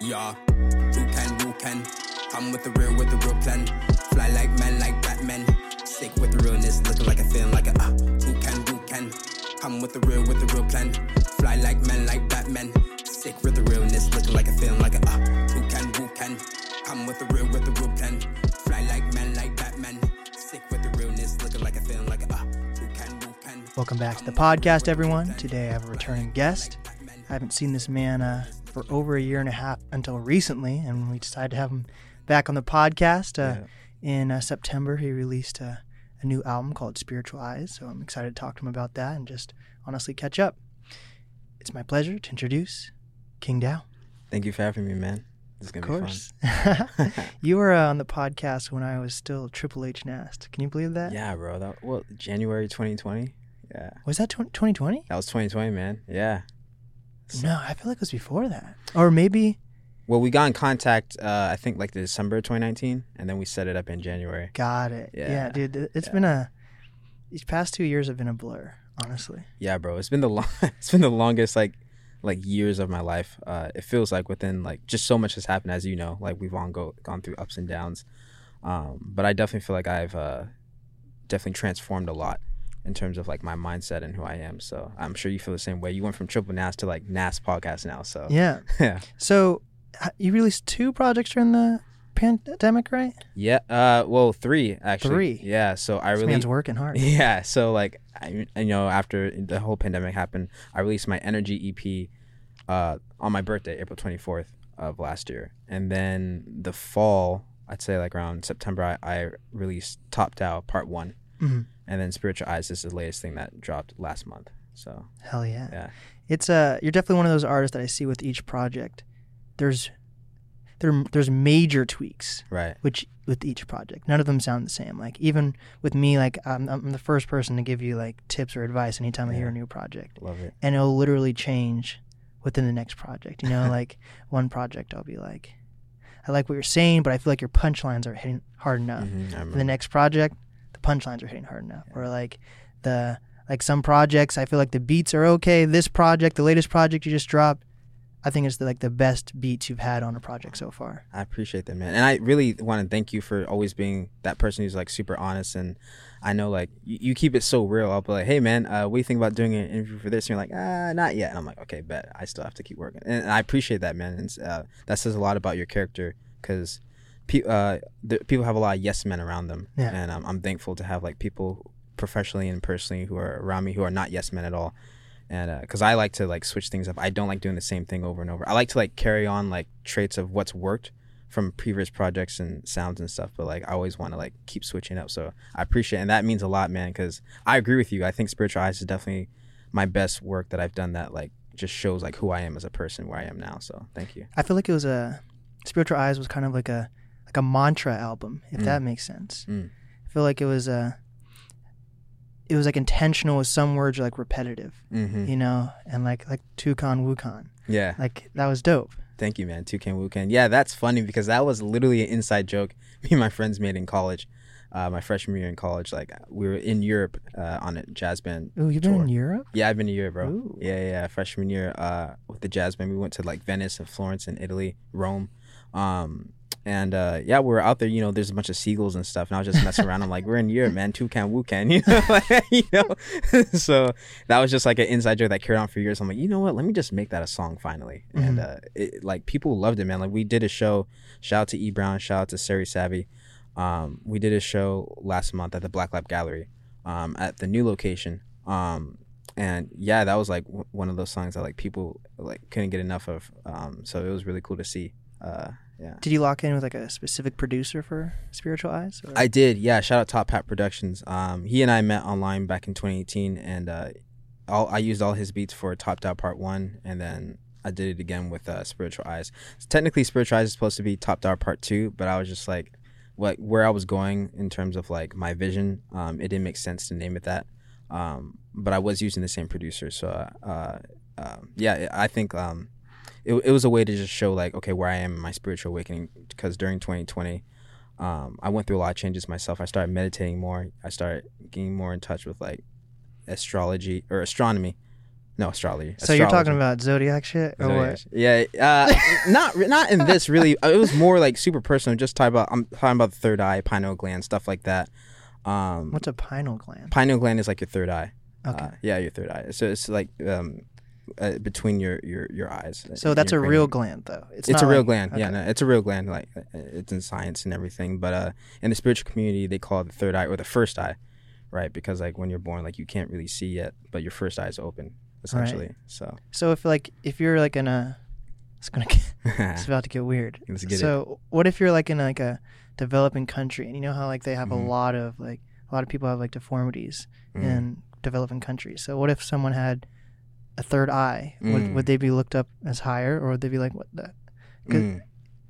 Yeah, who can, who can? Come with the real, with the real plan. Fly like men, like Batman. Sick with the realness, looking like a feeling like a ah. Who can, who can? Come with the real, with the real plan. Fly like men, like Batman. Sick with the realness, looking like a feeling like a ah. Who can, who can? Come with the real, with the real plan. Fly like men, like Batman. Sick with the realness, looking like a feeling like a ah. Who can, who can? Welcome back to the podcast, everyone. Today I have a returning guest. I haven't seen this man uh, for over a year and a half until recently, and we decided to have him back on the podcast. Uh, In uh, September, he released uh, a new album called Spiritual Eyes, so I'm excited to talk to him about that and just honestly catch up. It's my pleasure to introduce King Dow. Thank you for having me, man. This is Of gonna course. you were uh, on the podcast when I was still Triple H Nast. Can you believe that? Yeah, bro. That well, January 2020. Yeah, Was that 2020? that was 2020, man. Yeah. No, I feel like it was before that. Or maybe, Well, we got in contact. Uh, I think like December 2019, and then we set it up in January. got it. Yeah, Yeah. dude. it- It's Yeah. been a, these past two years have been a blur, honestly. Yeah, bro. It's been the long. it's been the longest like like years of my life. Uh, it feels like within like just so much has happened, as you know. Like we've all go gone through ups and downs. Um, but I definitely feel like I've uh, definitely transformed a lot in terms of like my mindset and who I am. So I'm sure you feel the same way. You went from Triple Nas to like Nas podcast now. So Yeah. yeah. So you released two projects during the pandemic, right? Yeah. Uh. Well, three actually. Three? Yeah. So I This really. man's working hard. Yeah. So like, I, you know, after the whole pandemic happened, I released my Energy EP, uh, on my birthday, April twenty fourth of last year, and then the fall, I'd say like around September, I, I released Top Down Part One, Mhm. and then Spiritual Eyes is the latest thing that dropped last month. So Hell yeah. yeah. It's uh, you're definitely one of those artists that I see with each project. There's, there, there's major tweaks Right. which with each project. None of them sound the same. Like even with me like i'm, I'm the first person to give you like tips or advice anytime i hear a new project. Love it. and it'll literally change within the next project. You know like one project i'll be like i like what you're saying but i feel like your punchlines are hitting hard enough. Mhm, I the next project the punchlines are hitting hard enough. Or like the like some projects i feel like the beats are okay. This project the latest project you just dropped i think it's the, like the best beats you've had on a project so far I appreciate that, man. And I really want to thank you for always being that person who's like super honest. And I know like you, you keep it so real. I'll be like, hey, man, uh, what do you think about doing an interview for this? And you're like, ah, not yet. And I'm like, okay, bet. I still have to keep working. And I appreciate that, man. And uh, that says a lot about your character because pe- uh, the, people have a lot of yes men around them. Yeah. And um, I'm thankful to have like people professionally and personally who are around me who are not yes men at all and because I like to like switch things up. I don't like doing the same thing over and over. I like to like carry on like traits of what's worked from previous projects and sounds and stuff. But like I always want to like keep switching up. So I appreciate, it. and that means a lot, man. Because I agree with you. I think Spiritual Eyes is definitely my best work that I've done. That like just shows like who I am as a person, where I am now. So thank you. I feel like it was a spiritual eyes was kind of like a like a mantra album, if Mm. that makes sense. Mm. I feel like it was a it was like intentional with some words like repetitive, hmm you know, and like like Tucon Wukon. Yeah. Like that was dope. Thank you, man. Toucan Wukan. Yeah, that's funny because that was literally an inside joke me and my friends made in college. Uh, my freshman year in college, like we were in Europe uh, on a jazz band. Ooh, you've been in Europe? Yeah, I've been to Europe, bro. Ooh. Yeah, yeah, yeah. Freshman year uh, with the jazz band, we went to like Venice and Florence and Italy, Rome. Um, and uh, yeah, we were out there. You know, there's a bunch of seagulls and stuff, and I was just messing around. I'm like, we're in Europe, man. Toucan Wukan, you know, like, you know. so that was just like an inside joke that carried on for years. I'm like, you know what? Let me just make that a song finally. And uh, it, like people loved it, man. Like we did a show. Shout out to E Brown. Shout out to Sari Savvy. Um, we did a show last month at the Black Lab Gallery um, at the new location. Um, and yeah, that was like w- one of those songs that like people like couldn't get enough of. Um, so it was really cool to see. Uh, yeah, Did you lock in with like a specific producer for Spiritual Eyes? Or? I did. Yeah, shout out Top Hat Productions. Um, he and I met online back in 2018, and uh, all I used all his beats for Top Down Part One, and then I did it again with uh, Spiritual Eyes. technically, Spiritual Eyes is supposed to be Top Down Part Two, but I was just like, what where I was going in terms of like my vision, um, it didn't make sense to name it that. Um, but I was using the same producer, so uh, uh, yeah, I think um, it, it was a way to just show like okay where I am in my spiritual awakening because during 2020 um, I went through a lot of changes myself I started meditating more I started getting more in touch with like astrology or astronomy No, astrology. So you're talking about zodiac shit or what? Yeah, uh, not not in this really. It was more like super personal. Just talking about I'm talking about the third eye, pineal gland, stuff like that. Um, What's a pineal gland? pineal gland is like your third eye. Okay. Uh, yeah, your third eye. So it's like um, uh, between your your your eyes. so that's a real gland, though. It's, not a real like- gland. Yeah, no, it's a real gland. Like uh, it's in science and everything. But uh, in the spiritual community, they call it the third eye or the first eye, right? Because like when you're born, like you can't really see yet, but your first eye is open essentially. So So if like if you're like in a, it's gonna get, it's about to get weird. let's get it. so what if you're like in like a developing country and you know how like they have Mhm. a lot of like a lot of people have like deformities Mhm. in developing countries. So what if someone had a third eye? Would Mm. would they be looked up as higher or would they be like what the Mm.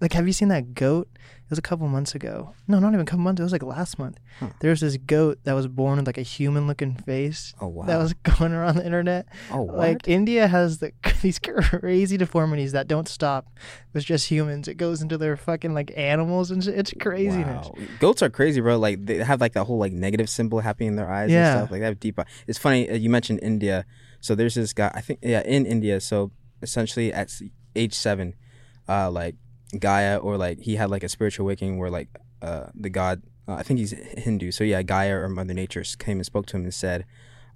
like have you seen that goat it was a couple months ago no not even a couple months it was like last month Huh. there was this goat that was born with like a human looking face Oh wow. that was going around the internet oh what? like india has the these crazy deformities that don't stop with just humans it goes into their fucking like animals and shit. it's craziness Wow. Goats are crazy, bro. Like they have like that whole like negative symbol happening in their eyes Yeah. and stuff. Like they have deep. It's funny uh, you mentioned India. So there's this guy. I think yeah, in India. So essentially at age seven, uh, like Gaia or like he had like a spiritual awakening where like uh the god. Uh, I think he's Hindu. So yeah, Gaia or Mother Nature came and spoke to him and said,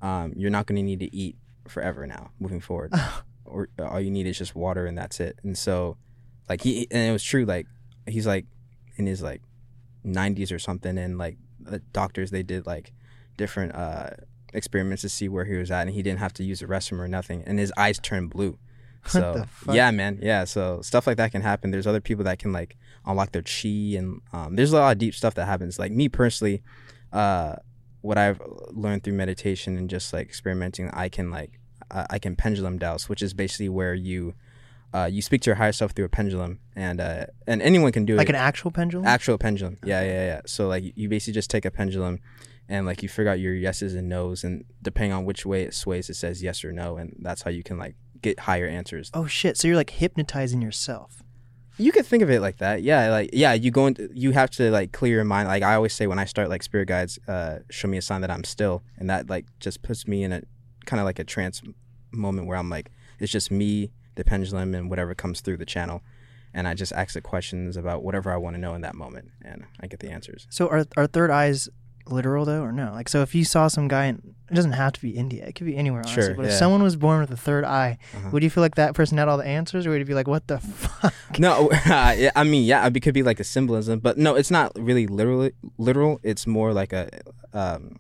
um, "You're not going to need to eat forever now, moving forward. or all you need is just water and that's it." And so, like he and it was true. Like he's like in his like 90s or something and like the doctors they did like different uh experiments to see where he was at and he didn't have to use a restroom or nothing and his eyes turned blue so the fuck? yeah man yeah so stuff like that can happen there's other people that can like unlock their chi and um, there's a lot of deep stuff that happens like me personally uh what i've learned through meditation and just like experimenting i can like I I can pendulum dowse, which is basically where you uh, you speak to your higher self through a pendulum, and uh, and anyone can do like it. Like an actual pendulum Actual pendulum. Yeah, yeah, yeah. So like you basically just take a pendulum and like you figure out your yeses and nos and depending on which way it sways it says yes or no and that's how you can like get higher answers. oh shit so you're like hypnotizing yourself You could think of it like that. Yeah, like yeah, you go into you have to like clear your mind. Like I always say when I start like spirit guides uh show me a sign that I'm still and that like just puts me in a kind of like a trance moment where I'm like it's just me, the pendulum and whatever comes through the channel and I just ask the questions about whatever I want to know in that moment and I get the answers. So are are third eyes literal though, or no? Like, so if you saw some guy, in, it doesn't have to be India. It could be anywhere, honestly. Sure, but if someone was born with a third eye, Uh-huh. would you feel like that person had all the answers, or would you be like, what the fuck? No, yeah, I mean, yeah, it could be like a symbolism, but no, it's not really literally literal. It's more like a, um,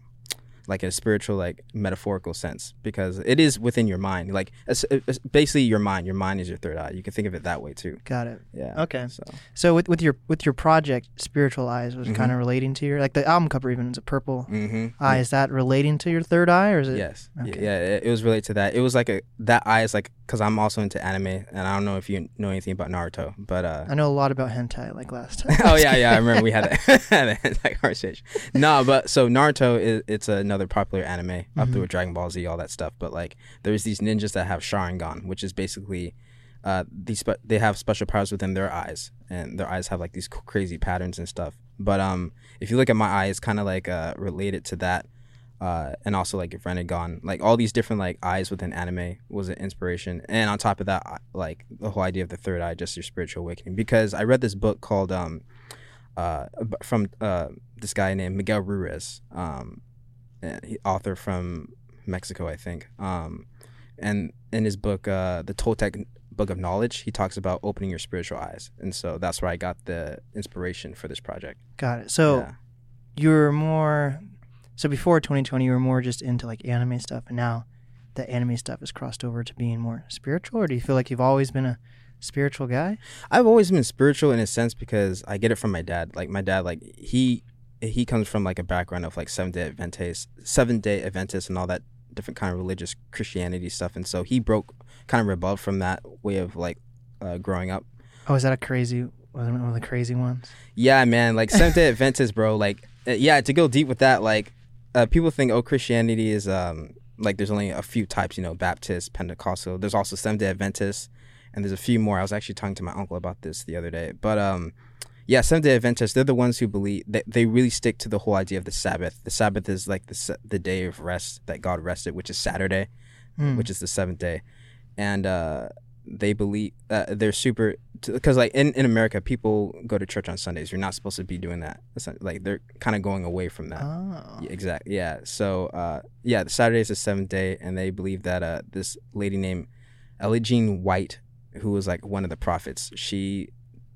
like a spiritual, like metaphorical sense because it is within your mind. Like it's, it's basically your mind. Your mind is your third eye. You can think of it that way too. Got it. Yeah. Okay. So So with, with your with your project, spiritual eyes was Mhm. kind of relating to your like the album cover even is a purple mm-hmm. eye. Is that relating to your third eye, or is it? Yes. Okay. Yeah, it, it was related to that. It was like a that eye is like because I'm also into anime and I don't know if you know anything about Naruto, but uh, I know a lot about hentai, like last time. oh yeah, yeah. I remember we had that, that conversation. No, but so Naruto is it's another popular anime up Mhm. there with Dragon Ball Z, all that stuff. But like, there's these ninjas that have Sharingan, which is basically uh, these spe- they have special powers within their eyes, and their eyes have like these crazy patterns and stuff. But um, if you look at my eye, it's kind of like uh related to that. Uh, and also like if Rinnegan, like all these different like eyes within anime was an inspiration, and on top of that, like the whole idea of the third eye, just your spiritual awakening. Because I read this book called um, uh, from uh, this guy named Miguel Ruiz, um, author from Mexico, I think. Um, and in his book, uh, the Toltec Book of Knowledge, he talks about opening your spiritual eyes, and so that's where I got the inspiration for this project. Got it. So yeah. you're more. So before 2020, you were more just into like anime stuff, and now the anime stuff has crossed over to being more spiritual. Or do you feel like you've always been a spiritual guy? I've always been spiritual in a sense because I get it from my dad. Like my dad, like he he comes from like a background of like seven day Adventist, seven day Adventist, and all that different kind of religious Christianity stuff. And so he broke, kind of rebelled from that way of like uh, growing up. Oh, is that a crazy one of the crazy ones? Yeah, man. Like Seventh Day Adventist, bro. Like, uh, yeah. To go deep with that, like, uh, people think, oh, Christianity is um like there's only a few types. You know, Baptist, Pentecostal. There's also Seventh Day Adventist, and there's a few more. I was actually talking to my uncle about this the other day. But um, yeah, Seventh Day Adventists. They're the ones who believe that they really stick to the whole idea of the Sabbath. The Sabbath is like the the day of rest that God rested, which is Saturday. Hmm. which is the seventh day, and uh, they believe uh, they're super because like in, in America, people go to church on Sundays. You're not supposed to be doing that. Not- like they're kind of going away from that. Oh. Yeah, exactly. Yeah. So, uh, yeah, Saturday is the seventh day, and they believe that uh, this lady named Ellen G. White, who was like one of the prophets, she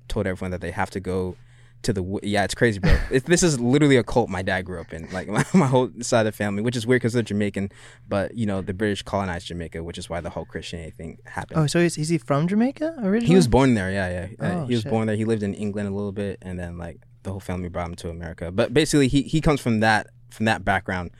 told everyone that they have to go to the. Yeah, it's crazy, bro. it, this is literally a cult my dad grew up in. Like my, my whole side of the family, which is weird because they're Jamaican, but you know the British colonized Jamaica, which is why the whole Christianity thing happened. Oh, so is, is he from Jamaica originally? He was born there, yeah, yeah. Uh, Oh, he was shit. born there. He lived in England a little bit, and then like the whole family brought him to America. But basically, he he comes from that from that background,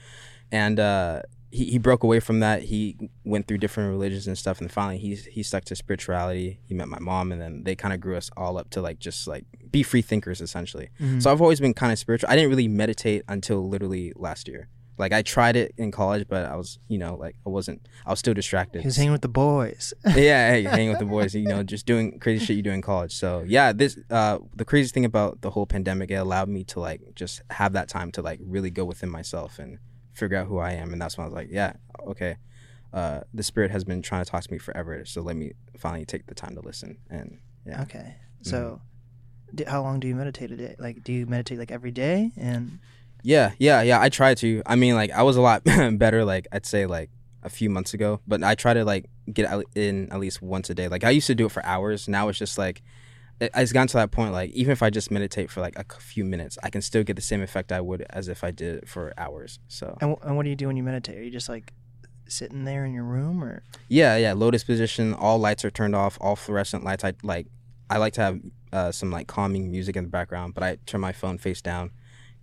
and uh, he he broke away from that. He went through different religions and stuff, and finally he he stuck to spirituality. He met my mom, and then they kind of grew us all up to like just like be free thinkers essentially. Mhm. So I've always been kind of spiritual. I didn't really meditate until literally last year. Like I tried it in college, but I was, you know, like I wasn't. I was still distracted He was hanging with the boys. yeah, hey, hanging with the boys, you know, just doing crazy shit you do in college. So yeah, this uh the crazy thing about the whole pandemic, it allowed me to like just have that time to like really go within myself and figure out who I am. And that's when I was like, yeah, okay. Uh the spirit has been trying to talk to me forever, so let me finally take the time to listen. And yeah. Okay. So, Mm-hmm. d how long do you meditate a day? Like, do you meditate like every day? And Yeah, yeah, yeah. I try to. I mean, like I was a lot better. Like I'd say like a few months ago, but I try to like get in at least once a day. Like I used to do it for hours. Now it's just like it's gotten to that point. Like even if I just meditate for like a few minutes, I can still get the same effect I would as if I did it for hours. So and, wh- and what do you do when you meditate? Are you just like sitting there in your room, or yeah, yeah. Lotus position. All lights are turned off. All fluorescent lights. I like. I like to have uh, some like calming music in the background, but I turn my phone face down,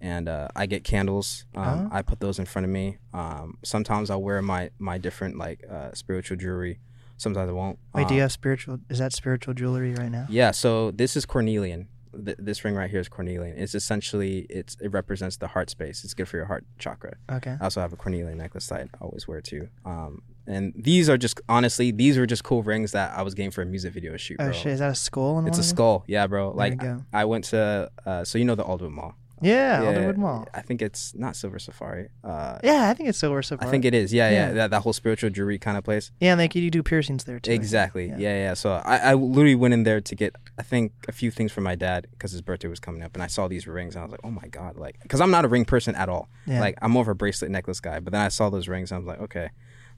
and uh, I get candles. Um, Oh. I put those in front of me. Um, sometimes I'll wear my my different like uh, spiritual jewelry. Sometimes I won't. wait, do Um, you have spiritual? Is that spiritual jewelry right now? Yeah. So this is cornelian. Th- this ring right here is cornelian. It's essentially it's it represents the heart space. It's good for your heart chakra. Okay. I also have a cornelian necklace that I always wear too. Um, and these are just honestly these were just cool rings that I was getting for a music video shoot. Oh shit! Is that a skull? It's a skull, yeah, bro. There Like you go. I went to, uh, so you know the Alderwood Mall. Yeah, Alderwood Mall. I think it's not Silver Safari. Uh, Yeah, I think it's Silver Safari. I think it is. Yeah, yeah, Yeah. that, that whole spiritual jewelry kind of place. Yeah, and like you do piercings there too. Exactly. Yeah. Yeah. yeah, So I, I literally went in there to get, I think, a few things for my dad because his birthday was coming up, and I saw these rings, and I was like, oh my god, like, because I'm not a ring person at all. Yeah. Like, I'm more of a bracelet necklace guy. But then I saw those rings, and I was like, okay.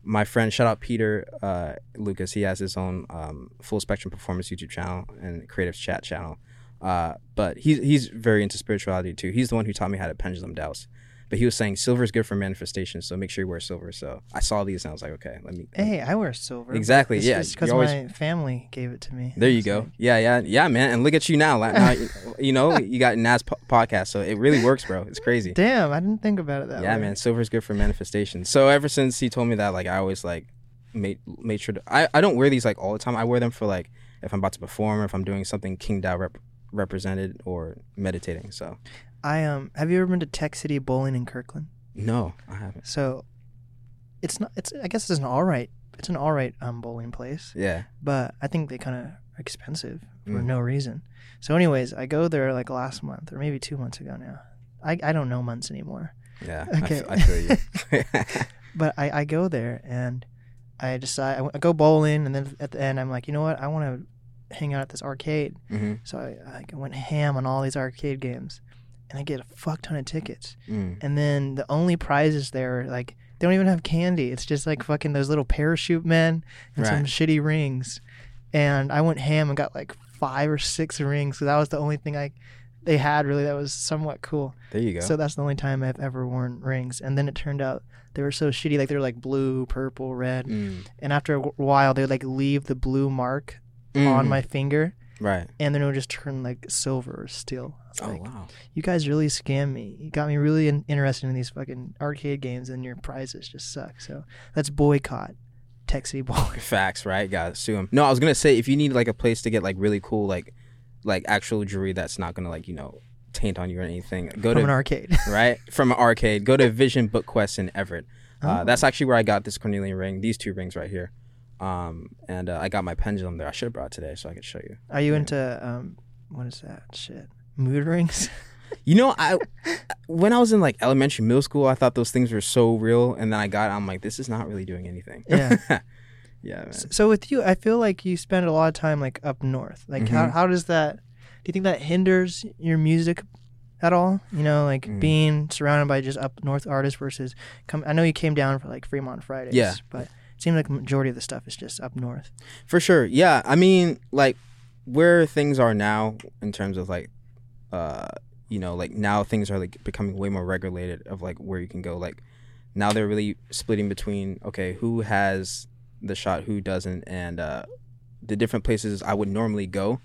My friend, shout out Peter uh, Lucas. He has his own um, full spectrum performance YouTube channel and creative chat channel. Uh, but he's he's very into spirituality too. He's the one who taught me how to pendulum dowse. But he was saying silver is good for manifestation, so make sure you wear silver. So I saw these and I was like, okay, let me. Hey, I wear silver. Exactly, It's yeah, because always- my family gave it to me. There you go. like- Yeah, yeah, yeah, man. And look at you now. Now you know, you got Nas po- podcast, so it really works, bro. It's crazy. Damn, I didn't think about it that way. Yeah, way. man. is good for manifestation. So ever since he told me that, like, I always like made made sure to. I I don't wear these like all the time. I wear them for like if I'm about to perform or if I'm doing something King Dao rep- represented or meditating. So I um, have you ever been to Tech City Bowling in Kirkland? no, I haven't. So, it's not. It's I guess it's an all right. It's an all right um bowling place, Yeah. but I think they kind of are expensive for Mm. no reason. So, anyways, I go there like last month or maybe two months ago now. I I don't know months anymore. Yeah. I Okay. f- I, feel you. But I, I go there and I decide I, I go bowling and then at the end I'm like you know what I want to hang out at this arcade hmm so I, I went ham on all these arcade games and I get a fuck ton of tickets mm. and then the only prizes there are like they don't even have candy it's just like fucking those little parachute men and some shitty rings and I went ham and got like five or six rings so that was the only thing I they had really that was somewhat cool There you go. so that's the only time I've ever worn rings. And then it turned out they were so shitty. Like they were like blue, purple, red. Mm. And after a while, they would like leave the blue mark on Mm. my finger, right. and then it would just turn like silver or steel. Oh like, wow. you guys really scammed me. You got me really in- interested in these fucking arcade games, and your prizes just suck. So let's boycott Tech City Bowling. Facts, right? Gotta sue him. No, I was gonna say if you need like a place to get like really cool like like actual jewelry that's not gonna like you know taint on you or anything, go From an to arcade. right from an arcade. Go to Vision Book Quest in Everett. Uh, Oh. That's actually where I got this cornelian ring. These two rings right here. Um, and uh, I got my pendulum there. I should have brought it today so I could show you. Are you into um, what is that shit? Mood rings? You know, I when I was in like elementary, middle school, I thought those things were so real, and then I got, I'm like, this is not really doing anything. Yeah. yeah, man. So with you, I feel like you spend a lot of time like up north. Like how Mhm. how does that? Do you think that hinders your music at all? You know, like Mm. being surrounded by just up north artists versus come. I know you came down for like Fremont Fridays. Yeah. but seems like majority of the stuff is just up north. For sure. Yeah. I mean, like where things are now in terms of like uh you know, like now things are like becoming way more regulated of like where you can go. Like now they're really splitting between okay, who has the shot, who doesn't, and uh the different places I would normally go.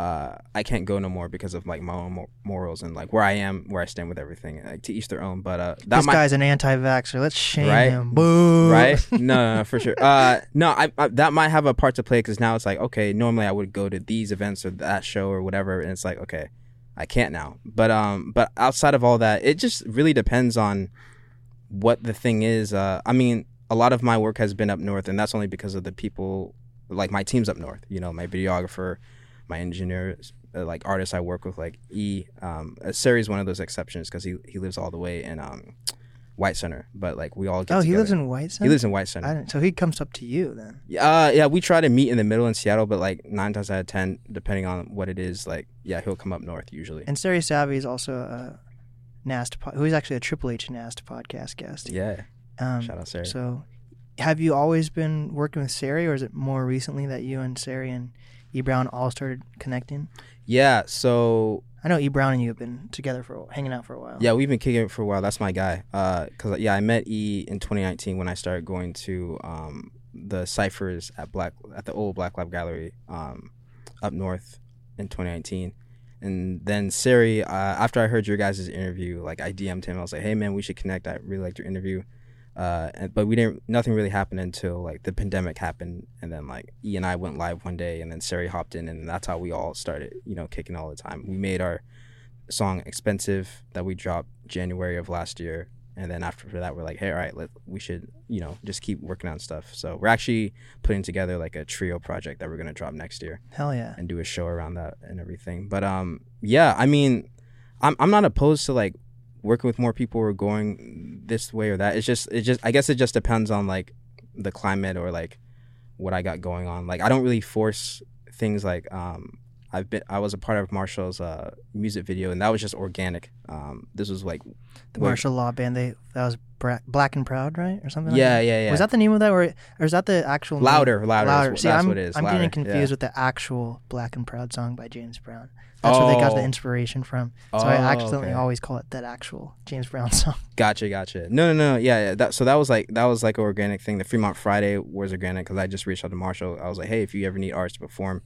Uh, I can't go no more because of like my own mor- morals and like where I am, where I stand with everything. Like to each their own. But uh, that this might guy's an anti-vaxxer. Let's shame Right? him. Boo. right? No, no, no, for sure. Uh, no, I, I that might have a part to play because now it's like, okay, normally I would go to these events or that show or whatever, and it's like, okay, I can't now. But um, but outside of all that, it just really depends on what the thing is. Uh, I mean, a lot of my work has been up north, and that's only because of the people, like my team's up north. You know, my videographer, my engineers, uh, like artists I work with, like E. Um, uh, Sari's one of those exceptions because he he lives all the way in um, White Center, but like we all get. Oh, he lives in White Center. He lives in White I Center. so he comes up to you then. Uh, yeah, we try to meet in the middle in Seattle, but like nine times out of ten, depending on what it is, like yeah, he'll come up north usually. And Sari Savvy is also a Nast, po- who's actually a Triple H Nast podcast guest. Yeah, Um, shout out Sarah. So, have you always been working with Sari, or is it more recently that you and Sari and E Brown all started connecting? yeah, so I know E Brown and you have been together for hanging out for a while. yeah, we've been kicking it for a while. That's my guy. Uh, cause yeah, I met E in 2019 when I started going to um the ciphers at Black at the old Black Lab Gallery um up north in 2019. And then Sari, uh, after I heard your guys' interview, like I DM'd him. I was like, "Hey man, we should connect. I really liked your interview." Uh, and, but we didn't. Nothing really happened until like the pandemic happened, and then like E and I went live one day, and then Sari hopped in, and that's how we all started, you know, kicking all the time. We made our song "Expensive" that we dropped January of last year, and then after that, we're like, "Hey, all right, let we should, you know, just keep working on stuff." So we're actually putting together like a trio project that we're gonna drop next year Hell yeah. and do a show around that and everything. But um, yeah, I mean, I'm I'm not opposed to like working with more people or going this way or that. It's just it just I guess it just depends on like the climate or like what I got going on. Like I don't really force things like um I've been I was a part of Marshall's uh music video and that was just organic. Um this was like The where- Law Band. They that was Bra- Black and Proud, right, or something. yeah, Like that? yeah, yeah. Yeah. Was that the name of that, or, or is that the actual name? louder, louder. Louder. See, that's I'm, what it is. I'm louder. getting confused yeah. with the actual Black and Proud song by James Brown. That's where they got the Oh. inspiration from. So I Oh, accidentally okay. always call it that actual James Brown song. Gotcha, gotcha. No, no, no. Yeah, yeah. That so that was like that was like an organic thing. The Fremont Friday was organic because I just reached out to Marshall. I was like, hey, if you ever need artists to perform,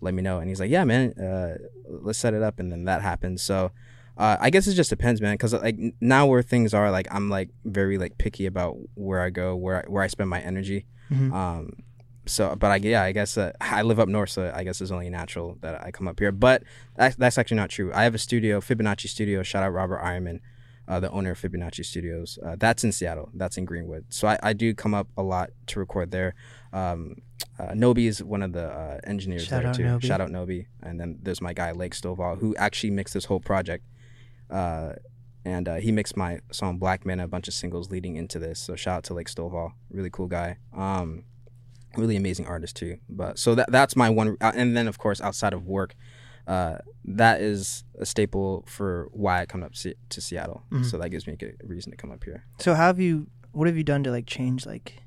let me know. And he's like, yeah, man, uh, let's set it up. And then that happened. So uh, I guess it just depends, man. Because like now where things are, like I'm like very like picky about where I go, where I, where I spend my energy. Mhm. Um, so, but I yeah, I guess uh, I live up north, so I guess it's only natural that I come up here. But that's, that's actually not true. I have a studio, Fibonacci Studio. Shout out Robert Ironman, uh, the owner of Fibonacci Studios. Uh, that's in Seattle. That's in Greenwood. So I, I do come up a lot to record there. Um, uh, Nobi is one of the uh, engineers Shout there out too. Nobi. Shout out Nobi. And then there's my guy Lake Stovall, who actually mixed this whole project. Uh, and uh, he mixed my song Black Man, and a bunch of singles leading into this. So shout out to Lake Stovall, really cool guy. Um, really amazing artist too. But so that that's my one. Uh, and then of course outside of work, uh, that is a staple for why I come up to Seattle. Mhm. So that gives me a good reason to come up here. So how have you? What have you done to like change like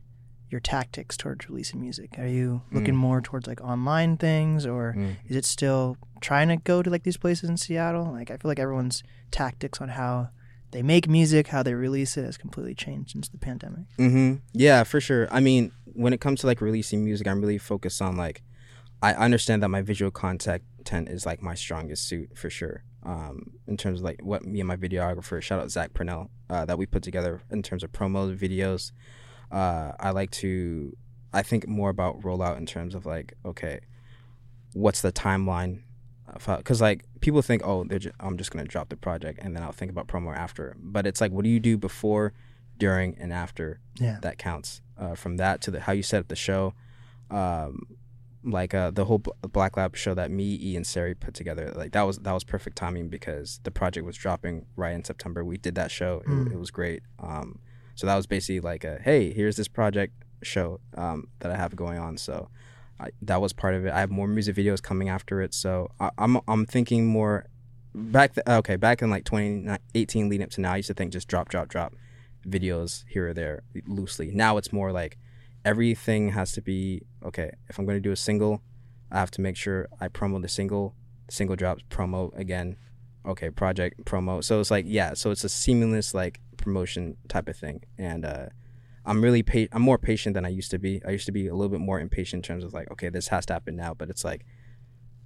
your tactics towards releasing music? Are you looking Mm. more towards like online things, or Mm. is it still trying to go to like these places in Seattle? Like I feel like everyone's tactics on how they make music, how they release it, has completely changed since the pandemic. Mm-hmm. Yeah, for sure. I mean, when it comes to like releasing music, I'm really focused on like, I understand that my visual content is like my strongest suit for sure. Um, in terms of like what me and my videographer, shout out Zach Purnell, uh, that we put together in terms of promo videos. Uh, I like to, I think more about rollout in terms of like, okay, what's the timeline? Because like people think, oh, they're ju- I'm just gonna drop the project and then I'll think about promo after. But it's like, what do you do before, during, and after? Yeah. that counts. Uh, from that to the how you set up the show, um, like uh the whole B- Black Lab show that me, E, and Sari put together. Like that was that was perfect timing because the project was dropping right in September. We did that show. It, Mm. it was great. Um, so that was basically like a hey, here's this project show um that I have going on. So. I, that was part of it. I have more music videos coming after it, so I, I'm I'm thinking more back. Th- okay, back in like 2018, leading up to now, I used to think just drop, drop, drop videos here or there loosely. Now it's more like everything has to be okay. If I'm going to do a single, I have to make sure I promo the single. Single drops, promo again. Okay, project promo. So it's like yeah. So it's a seamless like promotion type of thing, and uh, I'm really pa- I'm more patient than I used to be. I used to be a little bit more impatient in terms of like okay, this has to happen now. But it's like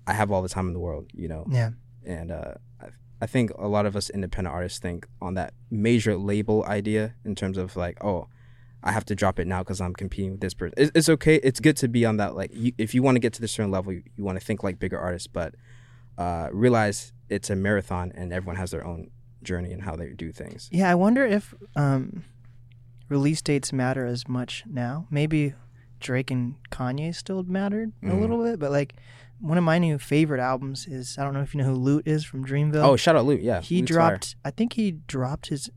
I have all the time in the world, you know Yeah. and uh, I, I think a lot of us independent artists think on that major label idea in terms of like oh i have to drop it now because i'm competing with this person it's, it's okay it's good to be on that like you, if you want to get to this certain level you, you want to think like bigger artists but uh, realize it's a marathon and everyone has their own journey and how they do things Yeah, I wonder if um, release dates matter as much now. Maybe Drake and Kanye still mattered a Mhm. little bit, but like one of my new favorite albums is I don't know if you know who Lute is from Dreamville. oh shout out lute yeah he Lute's fire. dropped. I think he dropped his.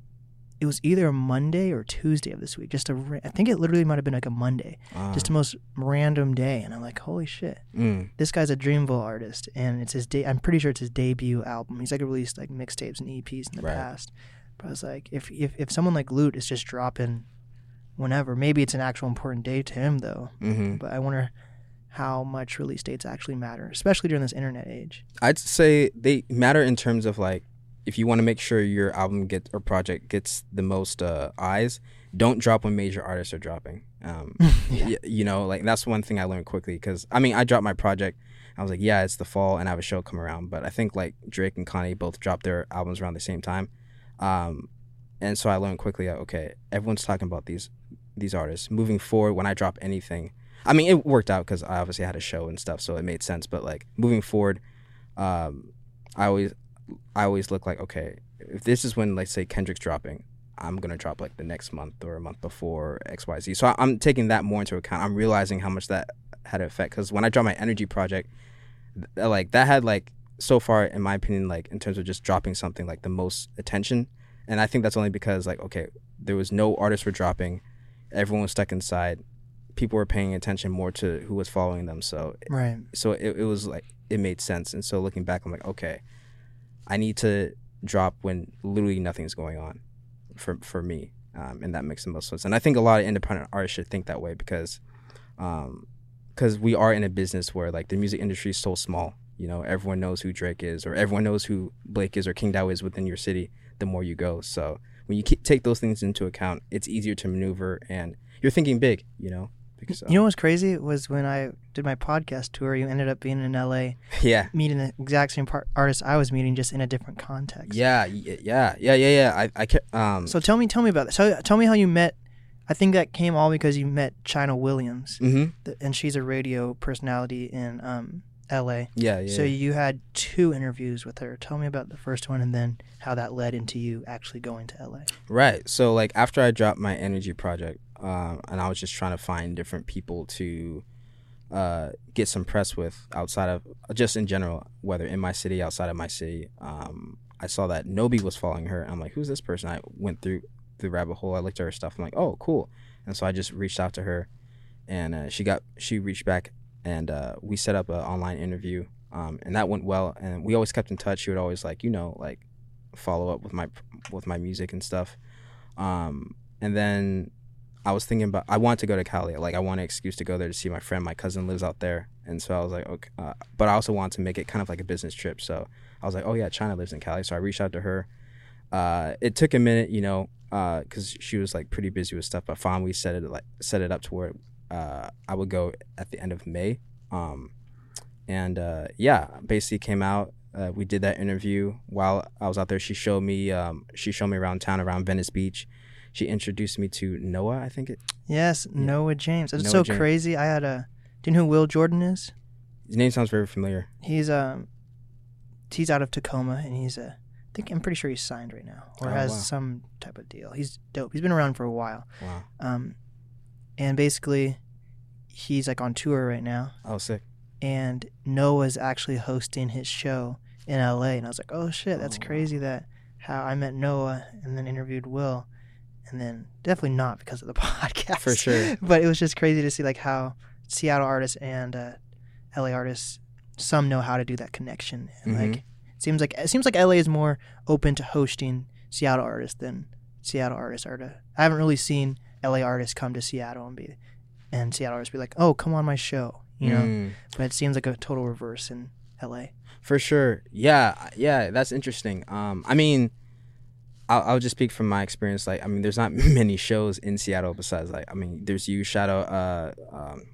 It was either a Monday or Tuesday of this week. Just a. I think it literally might have been like a Monday. Ah, Just the most random day, and I'm like, holy shit! mm, This guy's a Dreamville artist, and it's his day. I'm pretty sure it's his debut album. He's like released like mixtapes and EPs in the Right. past. But I was like, if if if someone like Lute is just dropping, whenever, maybe it's an actual important day to him though. hmm But I wonder how much release dates actually matter, especially during this internet age. I'd say they matter in terms of like if you want to make sure your album gets or project gets the most uh, eyes, don't drop when major artists are dropping. Um, Yeah. y- you know, like that's one thing I learned quickly because I mean I dropped my project. I was like, yeah, it's the fall and I have a show come around, but I think like Drake and Kanye both dropped their albums around the same time, um, and so I learned quickly. Okay, everyone's talking about these these artists moving forward. When I drop anything, I mean it worked out because I obviously had a show and stuff, so it made sense. But like moving forward, um, I always I always look like okay, if this is when let's say Kendrick's dropping, I'm gonna drop like the next month or a month before X Y Z. So I'm taking that more into account. I'm realizing how much that had an effect because when I dropped my energy project, th- like that had like so far in my opinion like in terms of just dropping something like the most attention, and I think that's only because like okay, there was no artists were dropping, everyone was stuck inside. People were paying attention more to who was following them, so Right. so it, it was like it made sense and so looking back i'm like okay i need to drop when literally nothing's going on for for me um, and that makes the most sense. And i think a lot of independent artists should think that way because um because we are in a business where like the music industry is so small you know everyone knows who drake is or everyone knows who blake is or king Dow is within your city the more you go. So when you ke- take those things into account it's easier to maneuver and you're thinking big you know because, You know what's crazy was when I did my podcast tour. You ended up being in LA, yeah meeting the exact same artist I was meeting, just in a different context. Yeah, yeah, yeah, yeah, yeah. I, I ca- um, So tell me, tell me about that. So tell me how you met. I think that came all because you met China Williams, hmm th- and she's a radio personality in um, L.A. yeah, yeah. So you had two interviews with her. Tell me about the first one, and then how that led into you actually going to L.A. right. So like after I dropped my energy project, um, and I was just trying to find different people to uh, get some press with outside of just in general, whether in my city, outside of my city. Um, I saw that Nobi was following her. I'm like, who's this person? I went through the rabbit hole. I looked at her stuff. I'm like, oh, cool. And so I just reached out to her, and uh, she got she reached back, and uh, we set up an online interview, um, and that went well. And we always kept in touch. She would always like, you know, like follow up with my with my music and stuff. Um, and then I was thinking about I want to go to Cali. Like I want an excuse to go there to see my friend. My cousin lives out there, and so I was like, okay. Uh, but I also wanted to make it kind of like a business trip. So I was like, oh yeah, China lives in Cali. So I reached out to her. Uh, it took a minute, you know, because she was like pretty busy with stuff. But finally, set it like set it up to where uh, I would go at the end of May. Um, and uh, yeah, basically came out. Uh, we did that interview while I was out there. She showed me um, she showed me around town around Venice Beach. She introduced me to Noah. I think it. Yes, Noah James. It's Noah so James. crazy. I had a. Do you know who Will Jordan is? His name sounds very familiar. He's um, he's out of Tacoma, and he's a. I think I'm pretty sure he's signed right now, or Oh, has wow. some type of deal. He's dope. He's been around for a while. Wow. Um, and basically, he's like on tour right now. Oh, sick. and Noah's actually hosting his show in LA, and I was like, oh shit, that's Oh, crazy that how I met Noah and then interviewed Will, and then definitely not because of the podcast For sure. but it was just crazy to see like how Seattle artists and uh, LA artists some know how to do that connection and Mhm. like it seems like it seems like LA is more open to hosting Seattle artists than Seattle artists are to I haven't really seen LA artists come to Seattle and be and Seattle artists be like oh come on my show you know Mm. but it seems like a total reverse in LA For sure. Yeah, yeah, that's interesting. Um, I mean, I'll, I'll just speak from my experience. Like, I mean, there's not many shows in Seattle besides like, I mean, there's you, Shadow. Uh, um,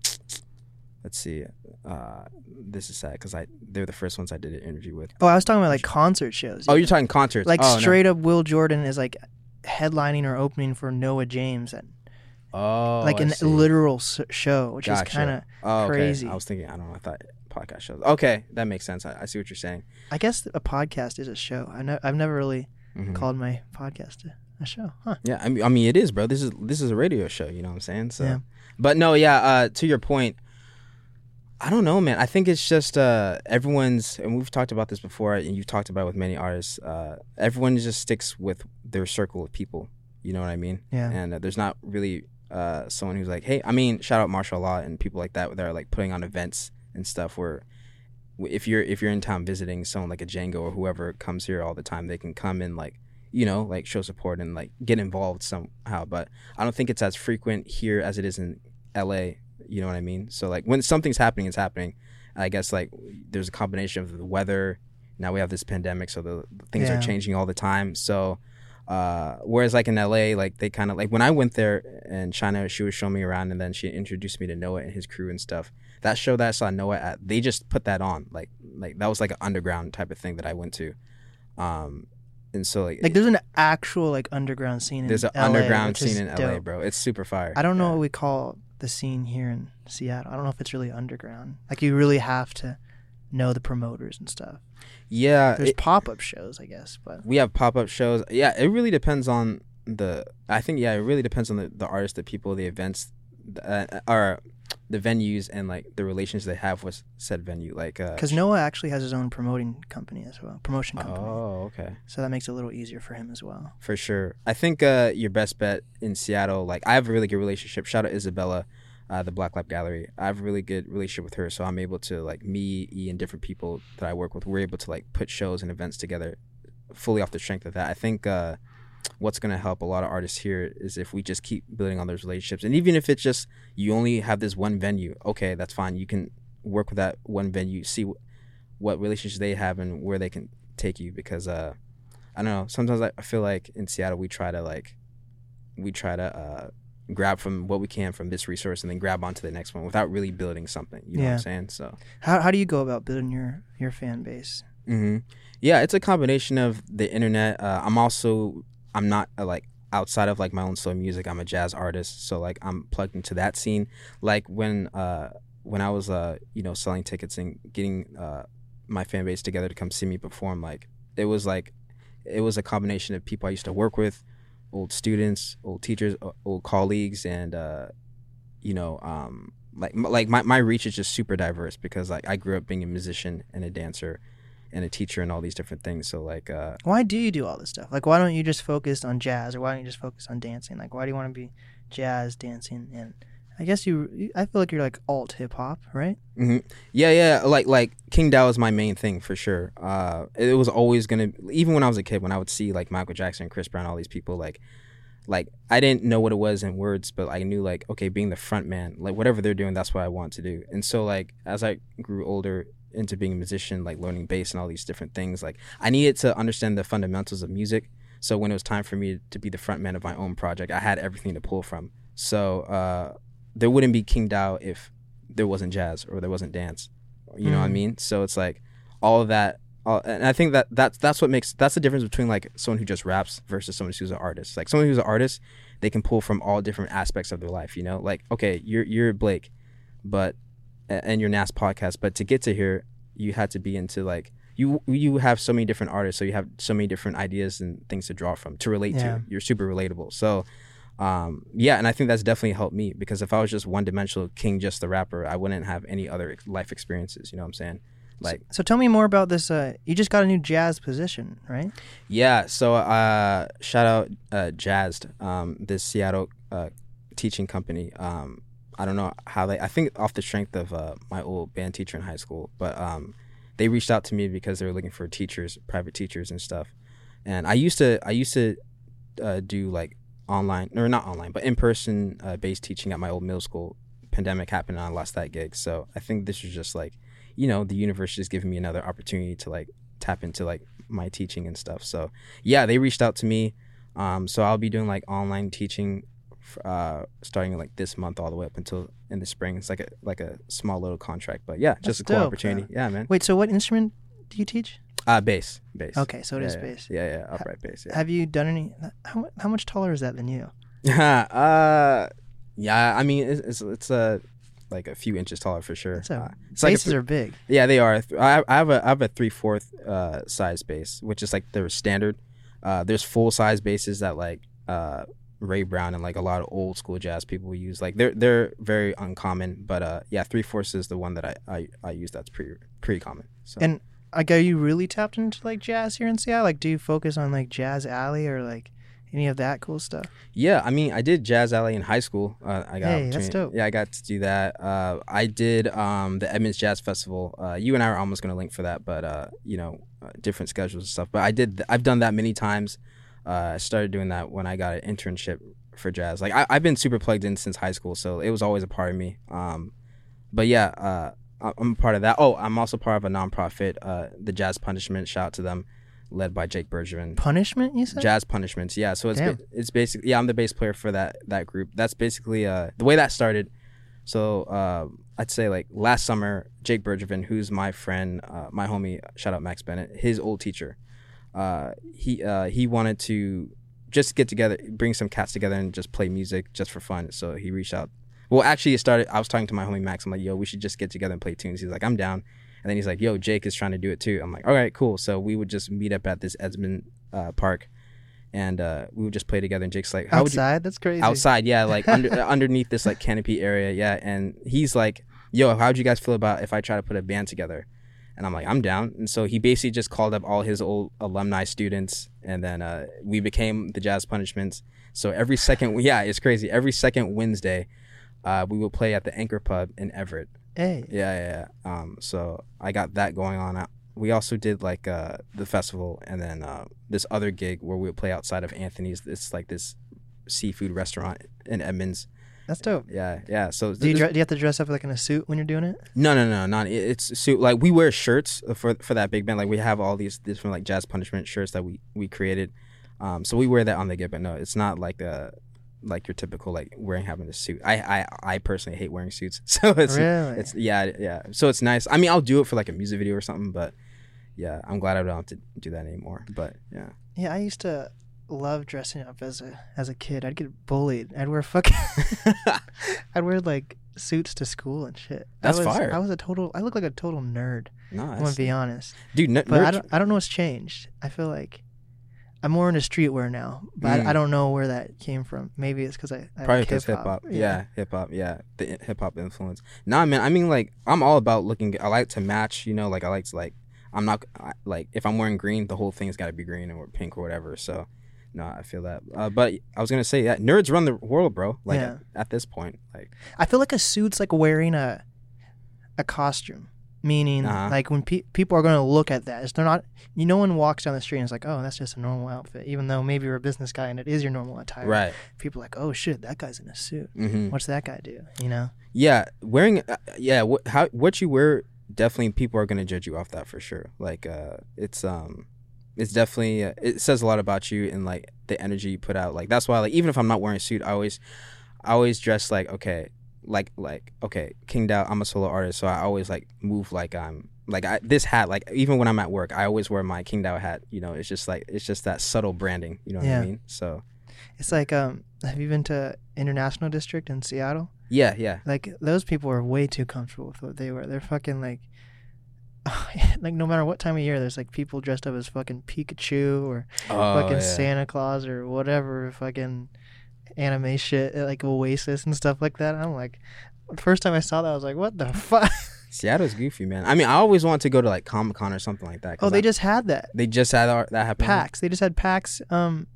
let's see. Uh, this is sad because I they're the first ones I did an interview with. oh I was talking about like concert shows Oh, you you're talking concerts. like oh, no. straight up Will Jordan is like headlining or opening for Noah James at Oh, like an literal show which Gotcha. is kind of oh, okay. crazy. I was thinking. I don't know. I thought podcast shows. Okay, that makes sense. I, I see what you're saying. I guess a podcast is a show. I know I've never really Mhm. called my podcast a, a show. Huh. Yeah, I mean, I mean, it is, bro. This is this is a radio show. You know what I'm saying? So, Yeah. but no, yeah. Uh, to your point, I don't know, man. I think it's just uh, everyone's, and we've talked about this before, and you've talked about it with many artists. Uh, everyone just sticks with their circle of people. You know what I mean? Yeah. And uh, there's not really uh, someone who's like, hey, I mean, shout out Martial Law and people like that that are like putting on events and stuff where. If you're if you're in town visiting someone like a Django or whoever comes here all the time, they can come and like you know, like show support and like get involved somehow. But I don't think it's as frequent here as it is in LA. You know what I mean? So like when something's happening, it's happening. I guess like there's a combination of the weather. Now we have this pandemic, so the things Yeah. are changing all the time. So uh, whereas like in LA, like they kind of like when I went there and China, she was showing me around, and then she introduced me to Noah and his crew and stuff. That show that I saw Noah at, they just put that on, like like that was like an underground type of thing that I went to. Um, and so like Like there's an actual like underground scene. In there's an LA, underground scene in LA, dope. bro. It's super fire. I don't know Yeah. what we call the scene here in Seattle. I don't know if it's really underground. Like you really have to know the promoters and stuff. Yeah, There's it- pop up shows, I guess, but we have pop up shows. Yeah, it really depends on the. I think yeah, it really depends on the the artist, the people, the events, uh, or the venues, and like the relations they have with said venue. Like, uh, because Noah actually has his own promoting company as well, promotion company. oh, okay. So that makes it a little easier for him as well. For sure. I think uh, your best bet in Seattle, like I have a really good relationship. Shout out Isabella, uh, the Black Lab Gallery. I have a really good relationship with her, so I'm able to like me, E, and different people that I work with. We're able to like put shows and events together, fully off the strength of that. I think what's gonna help a lot of artists here is if we just keep building on those relationships, and even if it's just you only have this one venue, okay, that's fine. You can work with that one venue, see wh- what relationships they have and where they can take you because uh I don't know. Sometimes I feel like in Seattle we try to like we try to uh, grab from what we can from this resource and then grab onto the next one without really building something. You know what Yeah. I'm saying? So How how do you go about building your your fan base? hmm yeah, it's a combination of the internet. Uh, I'm also I'm not uh, like outside of like my own soul music. I'm a jazz artist, so like I'm plugged into that scene. Like when uh when I was uh you know selling tickets and getting uh my fan base together to come see me perform, like it was like it was a combination of people I used to work with, old students, old teachers, old colleagues, and uh you know um like like my, my reach is just super diverse because like I grew up being a musician and a dancer and a teacher and all these different things. So like uh Why do you do all this stuff? Like, why don't you just focus on jazz, or why don't you just focus on dancing? Like, why do you want to be jazz dancing? And I guess you, I feel like you're like alt hip hop, right? mhm. yeah yeah like like King Dow is my main thing for sure. Uh it was always gonna even when I was a kid when I would see like Michael Jackson, Chris Brown, all these people like like I didn't know what it was in words, but I knew like okay, being the front man, like whatever they're doing, that's what I want to do. And so like as I grew older into being a musician, like learning bass and all these different things, like I needed to understand the fundamentals of music. So when it was time for me to be the front man of my own project, I had everything to pull from. So uh, there wouldn't be King Dao if there wasn't jazz or there wasn't dance. You know what I Mm. mean? So it's like all of that. All, and I think that that's that's what makes that's the difference between like someone who just raps versus someone who's an artist. Like someone who's an artist, they can pull from all different aspects of their life. You know, like okay, you're you're Blake, but and your NAS podcast, but to get to here, you had to be into like you you have so many different artists, so you have so many different ideas and things to draw from to relate Yeah. to. You're super relatable. So um, yeah, and I think that's definitely helped me because if I was just one dimensional king, just the rapper, I wouldn't have any other life experiences. You know what I'm saying? Like, So tell me more about this. Uh, you just got a new jazz position, right? yeah. So, uh, shout out uh, Jazzed, um, this Seattle uh, teaching company. Um, I don't know how they. I think off the strength of uh, my old band teacher in high school, but um, they reached out to me because they were looking for teachers, private teachers and stuff. And I used to, I used to uh, do like online or not online, but in person uh, based teaching at my old middle school. Pandemic happened and I lost that gig, so I think this was just like, you know, the universe just giving me another opportunity to like tap into like my teaching and stuff. So yeah, they reached out to me. Um, so I'll be doing like online teaching, uh, starting like this month all the way up until in the spring. It's like a like a small little contract, but yeah, just That's a cool dope, opportunity. man. Yeah, man. Wait, so what instrument do you teach? Uh, bass, bass. Okay, so it yeah, is yeah. bass. Yeah, yeah, upright bass. Yeah. Have you done any? How how much taller is that than you? uh, yeah. I mean, it's it's, it's a like a few inches taller for sure. That's a- Uh, it's like th- are big. yeah, they are. I, I have a I have a three fourth uh size bass, which is like their standard. Uh, there's full size basses that like uh Ray Brown and like a lot of old school jazz people use. Like they're they're very uncommon, but uh yeah, three fourths is the one that I I, I use. That's pretty pretty common. So And like, are you really tapped into like jazz here in Seattle? Like, do you focus on like Jazz Alley or like any of that cool stuff? Yeah, I mean, I did Jazz Alley in high school. Uh, I got Hey, that's dope. Yeah, I got to do that. Uh, I did um, the Edmonds Jazz Festival. Uh, you and I are almost going to link for that, but uh, you know, uh, different schedules and stuff. But I did. I've done that many times. Uh, I started doing that when I got an internship for jazz. Like I, I've been super plugged in since high school, so it was always a part of me. Um, but yeah, uh, I'm a part of that. Oh, I'm also part of a nonprofit, uh, the Jazz Punishment. Shout out to them, led by Jake Bergevin. Punishment, you said? Jazz Punishments. Yeah, so it's ba- it's basically yeah, I'm the bass player for that that group. That's basically uh the way that started. So uh, I'd say like last summer, Jake Bergevin, who's my friend, uh, my homie, shout out Max Bennett, his old teacher. Uh, he uh, he wanted to just get together, bring some cats together, and just play music just for fun. So he reached out. Well, actually, it started. I was talking to my homie Max. I'm like, "Yo, we should just get together and play tunes." He's like, "I'm down." And then he's like, "Yo, Jake is trying to do it too." I'm like, "All right, cool." So we would just meet up at this Edmond uh, Park, and uh, we would just play together. And Jake's like, "How would you?" Outside? That's crazy. outside yeah like under, underneath this like canopy area yeah and he's like yo how'd you guys feel about if i try to put a band together and i'm like i'm down and so he basically just called up all his old alumni students and then uh, we became the jazz punishments so every second yeah it's crazy every second wednesday uh, we will play at the anchor pub in everett Hey. yeah, yeah, yeah. Um, so I got that going on. We also did like uh the festival and then uh this other gig where we would play outside of Anthony's. It's like this seafood restaurant in Edmonds. That's dope. Yeah, yeah. So Do you, dre- do you have to dress up like in a suit when you're doing it? no, no, no, not it- it's so like we wear shirts for for that big band. Like we have all these different like jazz punishment shirts that we we created. Um, so we wear that on the gig, but no, it's not like a like your typical like wearing having a suit. I I I personally hate wearing suits, so it's really? it's yeah yeah. So it's nice. I mean, I'll do it for like a music video or something, but yeah, I'm glad I don't have to do that anymore. But yeah, yeah, I used to love dressing up as a as a kid. I'd get bullied. I'd wear fucking I'd wear like suits to school and shit. That's I was, fire. I was a total I look like a total nerd. no, I'm gonna be honest. dude. N- But I don't I don't know what's changed. I feel like I'm more into streetwear now, but Mm. I, I don't know where that came from. Maybe it's because I, I Probably because hip hip-hop. hop. Yeah, hip hop. Yeah, the hip hop influence. Nah, man. I mean, like, I'm all about looking. I like to match. You know, like I like to like. I'm not I, like if I'm wearing green, the whole thing's got to be green or pink or whatever. So, no, I feel that. Uh, but I was gonna say, yeah, nerds run the world, bro. Like Yeah. at, at this point, like, I feel like a suit's like wearing a a costume. Meaning, Uh-huh. like when pe- people are going to look at that, they're not. You no one walks down the street and is like, "Oh, that's just a normal outfit," even though maybe you're a business guy and it is your normal attire. right. People are like, "Oh shit, that guy's in a suit. hmm What's that guy do?" You know? Yeah, wearing. Uh, yeah, what how what you wear definitely people are gonna judge you off that for sure. Like, uh, it's um, it's definitely uh, it says a lot about you and like the energy you put out. Like that's why like even if I'm not wearing a suit, I always, I always dress like okay, like like okay, King Dow. I'm a solo artist, so I always like move like I'm like I, this hat. Like even when I'm at work, I always wear my King Dow hat. You know, it's just like it's just that subtle branding. You know what Yeah. I mean? So It's like, um, have you been to International District in Seattle? yeah, yeah. Like those people are way too comfortable with what they wear. They're fucking like, like no matter what time of year, there's like people dressed up as fucking Pikachu or Oh, fucking yeah. Santa Claus or whatever. Fucking, anime shit, uh, like Oasis and stuff like that. I'm like, the first time I saw that, I was like, what the fuck? Seattle's goofy, man. I mean, I always want to go to like Comic Con or something like that. Oh, they I- just had that they just had our, that happen. PAX. They just had PAX, um,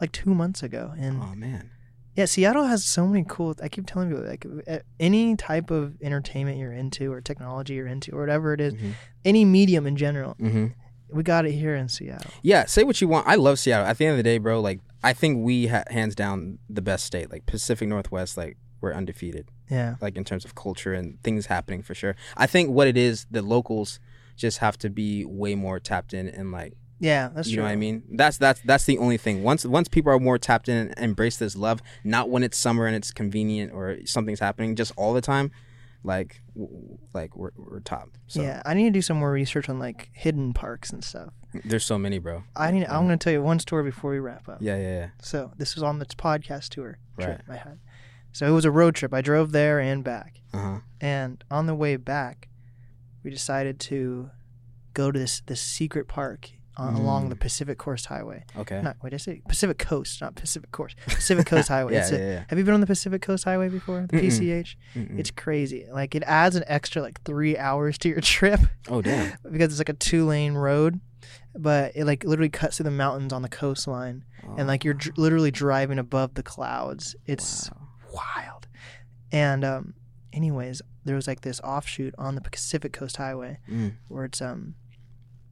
like two months ago, and Oh man. Yeah, Seattle has so many cool. I keep telling people like uh, any type of entertainment you're into or technology you're into or whatever it is, Mhm. any medium in general, hmm we got it here in Seattle. Yeah, say what you want. I love Seattle. At the end of the day, bro, like I think we ha- hands down the best state. Like Pacific Northwest, like we're undefeated. Yeah, Like in terms of culture and things happening for sure. I think what it is, the locals just have to be way more tapped in and like yeah, that's you true. You know what I mean. That's that's that's the only thing. Once once people are more tapped in and embrace this love, not when it's summer and it's convenient or something's happening, just all the time. Like w- like we're we're top. So Yeah, I need to do some more research on like hidden parks and stuff. there's so many, bro. I need. I'm going to tell you one story before we wrap up. Yeah, yeah, yeah. So this was on the podcast tour trip Right. I had. So it was a road trip. I drove there and back. Uh huh. And on the way back, we decided to go to this this secret park uh, along Mm. the Pacific Coast Highway. Okay. Not wait, did I say Pacific Coast, not Pacific Coast. Pacific Coast Highway. yeah, yeah, a- yeah. Have you been on the Pacific Coast Highway before? The Mm-mm. PCH. Mm-mm. It's crazy. Like it adds an extra like three hours to your trip oh damn. because it's like a two lane road, but it like literally cuts through the mountains on the coastline, and like you're dr- literally driving above the clouds. It's Wow. wild. And um, anyways, there was like this offshoot on the Pacific Coast Highway Mm, where it's um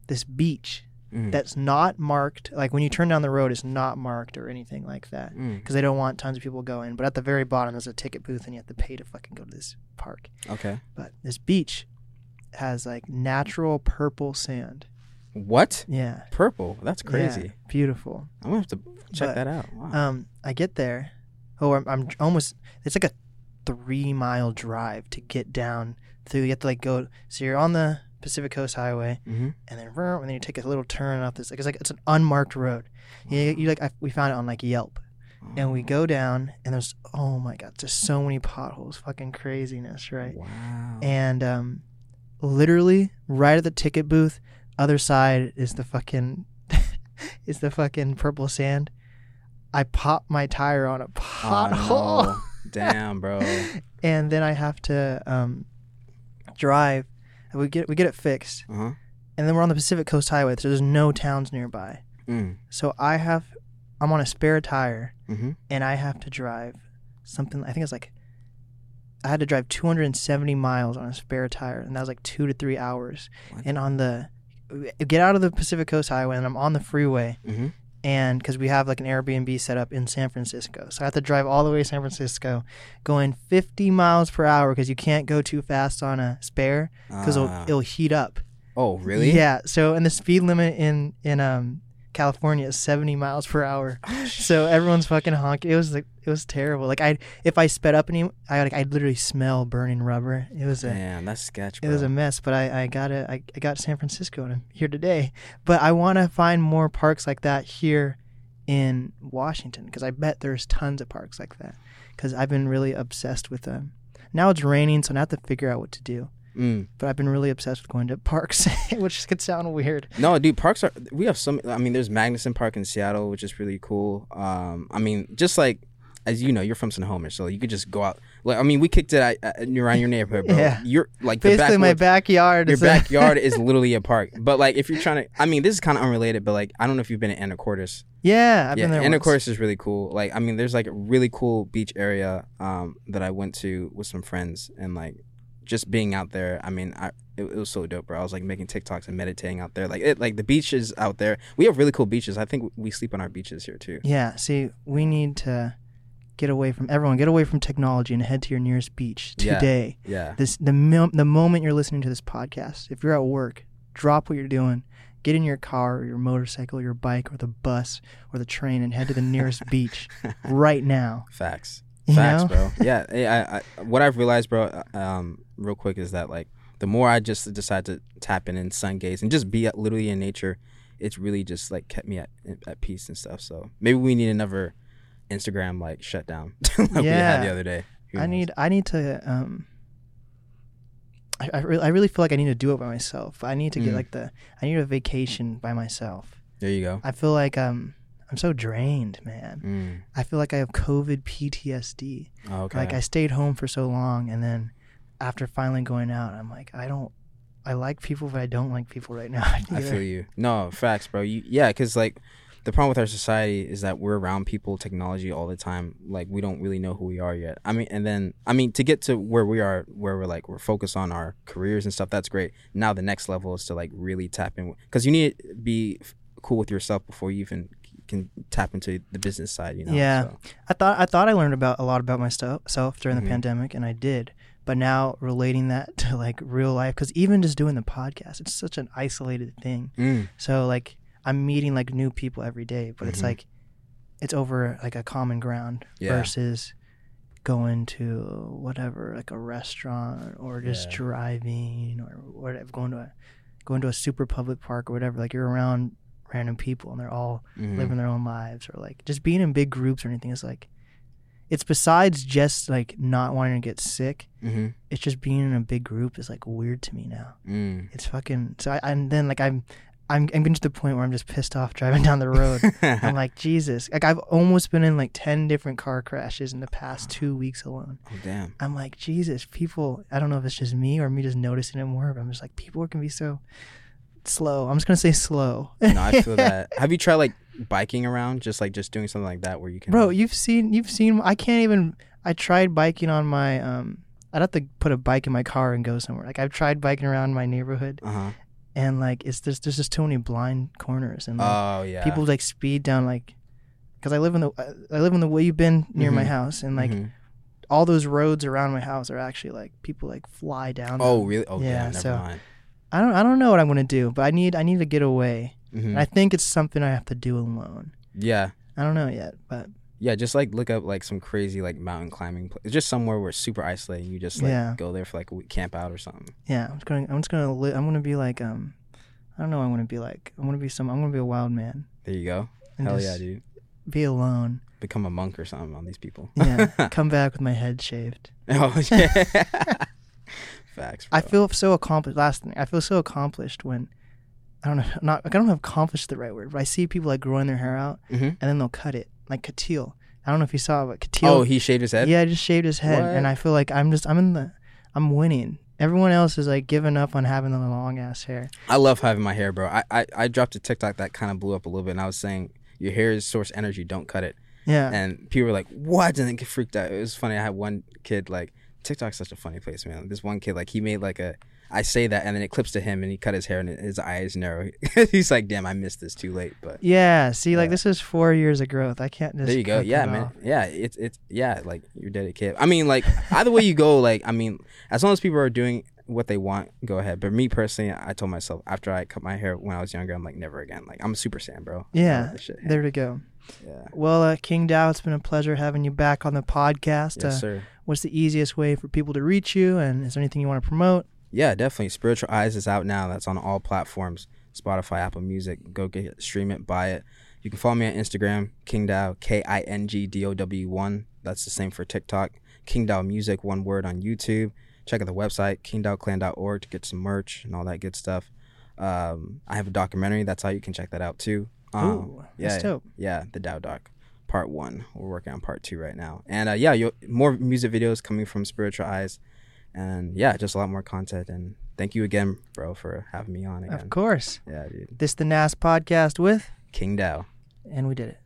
this beach mm, that's not marked. Like when you turn down the road, it's not marked or anything like that mm. because they don't want tons of people going. But at the very bottom, there's a ticket booth, and you have to pay to fucking go to this park. Okay. But this beach has like natural purple sand. What? Yeah. Purple. That's crazy. Yeah, beautiful. I'm gonna have to check But, that out. Wow. Um, I get there. Oh, I'm, I'm almost. It's like a three mile drive to get down through. You have to like go. So you're on the Pacific Coast Highway, mm-hmm. and then and then you take a little turn off this. Like it's like it's an unmarked road. You, you like I, we found it on like Yelp, and we go down, and there's oh my god, just so many potholes, fucking craziness, right? Wow. And um, literally right at the ticket booth, other side is the fucking is the fucking purple sand. I pop my tire on a Oh, pothole, no. Damn, bro. and then I have to um, drive. And we get we get it fixed, Uh huh. and then we're on the Pacific Coast Highway, so there's no towns nearby. Mm. So I have I'm on a spare tire, Mm-hmm. and I have to drive something. I think it's like I had to drive 270 miles on a spare tire, and that was like two to three hours. What? And on the get out of the Pacific Coast Highway, and I'm on the freeway, Mm-hmm. And because we have like an Airbnb set up in San Francisco, so I have to drive all the way to San Francisco, going 50 miles per hour because you can't go too fast on a spare because it'll, Ah. it'll heat up. oh, really? Yeah. So and the speed limit in in um California is 70 miles per hour. Oh, so everyone's fucking honking. It was like it was terrible. Like I if I sped up any I like I literally smell burning rubber. It was a Damn, that's sketch, it was a mess, but I, I got it. I, I got San Francisco and I'm here today. But I want to find more parks like that here in Washington because I bet there's tons of parks like that. Because I've been really obsessed with them. Now it's raining, so I have to figure out what to do. Mm. But I've been really obsessed with going to parks, which could sound weird. No, dude, parks are. We have some. I mean, there's Magnuson Park in Seattle, which is really cool. Um, I mean, just like as you know, you're from Snohomish, so you could just go out. Like, I mean, we kicked it at, at, around your neighborhood, bro. Yeah. You're like the Basically, my backwoods- backyard Your backyard is literally a park. But like, if you're trying to, I mean, this is kind of unrelated, but like, I don't know if you've been to Anacortes. yeah, I've yeah, been there. Anacortes is really cool. Like, I mean, there's like a really cool beach area um, that I went to with some friends, and like, just being out there. I mean, I it, it was so dope, bro. I was like making TikToks and meditating out there. Like, it like the beaches out there. We have really cool beaches. I think we sleep on our beaches here too. Yeah, see, we need to get away from everyone. Get away from technology and head to your nearest beach today. Yeah. yeah. This the mil- the moment you're listening to this podcast. If you're at work, drop what you're doing. Get in your car or your motorcycle, or your bike, or the bus or the train, and head to the nearest beach right now. Facts. You Facts, know? bro. Yeah, I, I, what I've realized, bro, uh, um, real quick, is that like the more I just decide to tap in and sun gaze and just be literally in nature, it's really just like kept me at at peace and stuff. So maybe we need another Instagram like shutdown like we Yeah. had the other day. Who I knows? need I need to um I, I, really, I really feel like I need to do it by myself. I need to get Mm. like the I need a vacation by myself. There you go. I feel like um I'm so drained, man. Mm. I feel like I have COVID PTSD. Oh, okay. Like I stayed home for so long, and then after finally going out, I'm like, I don't. I like people, but I don't like people right now. I feel you. No, facts, bro. You, yeah, because like the problem with our society is that we're around people, technology all the time. Like we don't really know who we are yet. I mean, and then I mean to get to where we are, where we're like we're focused on our careers and stuff. That's great. Now the next level is to like really tap in because you need to be cool with yourself before you even can tap into the business side. You know. Yeah. So, I thought I thought I learned about a lot about myself during Mhm. the pandemic, and I did. But now relating that to like real life, because even just doing the podcast, it's such an isolated thing. mm, So like I'm meeting like new people every day, but it's Mhm. like it's over like a common ground Yeah. versus going to whatever like a restaurant or just Yeah. driving or whatever going to a going to a super public park or whatever like you're around random people and they're all mhm. living their own lives or like just being in big groups or anything is like it's besides just like not wanting to get sick Mhm. it's just being in a big group is like weird to me now Mm. it's fucking so I, and then like i'm i'm i'm getting to the point where i'm just pissed off driving down the road i'm like jesus like i've almost been in like 10 different car crashes in the past two weeks alone oh damn. i'm like jesus people i don't know if it's just me or me just noticing it more but i'm just like people can be so slow i'm just gonna say slow No, I feel that. Have you tried like biking around, just like just doing something like that where you can? Bro, you've seen you've seen I can't even I tried biking on my um I'd have to put a bike in my car and go somewhere. Like I've tried biking around my neighborhood Uh huh. and like it's just there's just too many blind corners and like, Oh yeah. people like speed down like cuz I live in the I live in the way you've been near my Mhm. house and like Mhm. all those roads around my house are actually like people like fly down. Oh them. really? Oh yeah. Yeah, never so- mind. I don't I don't know what I'm going to do, but I need I need to get away. Mhm. And I think it's something I have to do alone. Yeah. I don't know yet, but Yeah, just like look up like some crazy like mountain climbing place. Just somewhere where it's super isolated. You just like Yeah. go there for like a week, camp out or something. Yeah, I'm just gonna. I'm just going to. Li- I'm to be like. Um, I don't know. what I'm going to be like. I'm going to be some. I'm to be a wild man. There you go. Hell yeah, dude. Be alone. Become a monk or something on these people. Yeah. come back with my head shaved. oh yeah. Facts. I feel so accomplished. Last thing, I feel so accomplished when. I don't know. Not. Like, I don't know if accomplished the right word, but I see people like growing their hair out Mhm. and then they'll cut it like Katil. I don't know if you saw, but Katil. Oh, he shaved his head. yeah, I just shaved his head, What? and I feel like I'm just. I'm in the. I'm winning. Everyone else is like giving up on having the long ass hair. I love having my hair, bro. I, I I dropped a TikTok that kind of blew up a little bit, and I was saying your hair is source energy. Don't cut it. Yeah. And people were like, "What?" And they get freaked out. It was funny. I had one kid like TikTok's such a funny place, man. This one kid like he made like a. I say that, and then it clips to him, and he cut his hair, and his eyes narrow. He's like, "Damn, I missed this too late." But yeah. See, like this is four years of growth. I can't just. there you go. Yeah, man. off. Yeah, it's it's yeah, like you're dedicated. I mean, like either way you go, like I mean, as long as people are doing what they want, go ahead. But me personally, I told myself after I cut my hair when I was younger, I'm like never again. Like I'm a super saiyan, bro. Yeah. There to go. Yeah. Well, uh, King Dow, it's been a pleasure having you back on the podcast. Yes, uh, sir. What's the easiest way for people to reach you? And is there anything you want to promote? Yeah, definitely. Spiritual Eyes is out now. That's on all platforms Spotify, Apple Music. Go get it, stream it, buy it. You can follow me on Instagram, King Dow, K I N G D O W 1. That's the same for TikTok. King Dow Music, one word on YouTube. Check out the website, kingdowclan.org, to get some merch and all that good stuff. Um, I have a documentary. That's how you can check that out too. Um, Ooh, yeah, that's dope. yeah, the Dow Doc, part one. We're working on part two right now, and uh, yeah, more music videos coming from Spiritual Eyes, and yeah, just a lot more content. And thank you again, bro, for having me on again. Of course. Yeah, dude, This the NAS podcast with, King Dow. and we did it.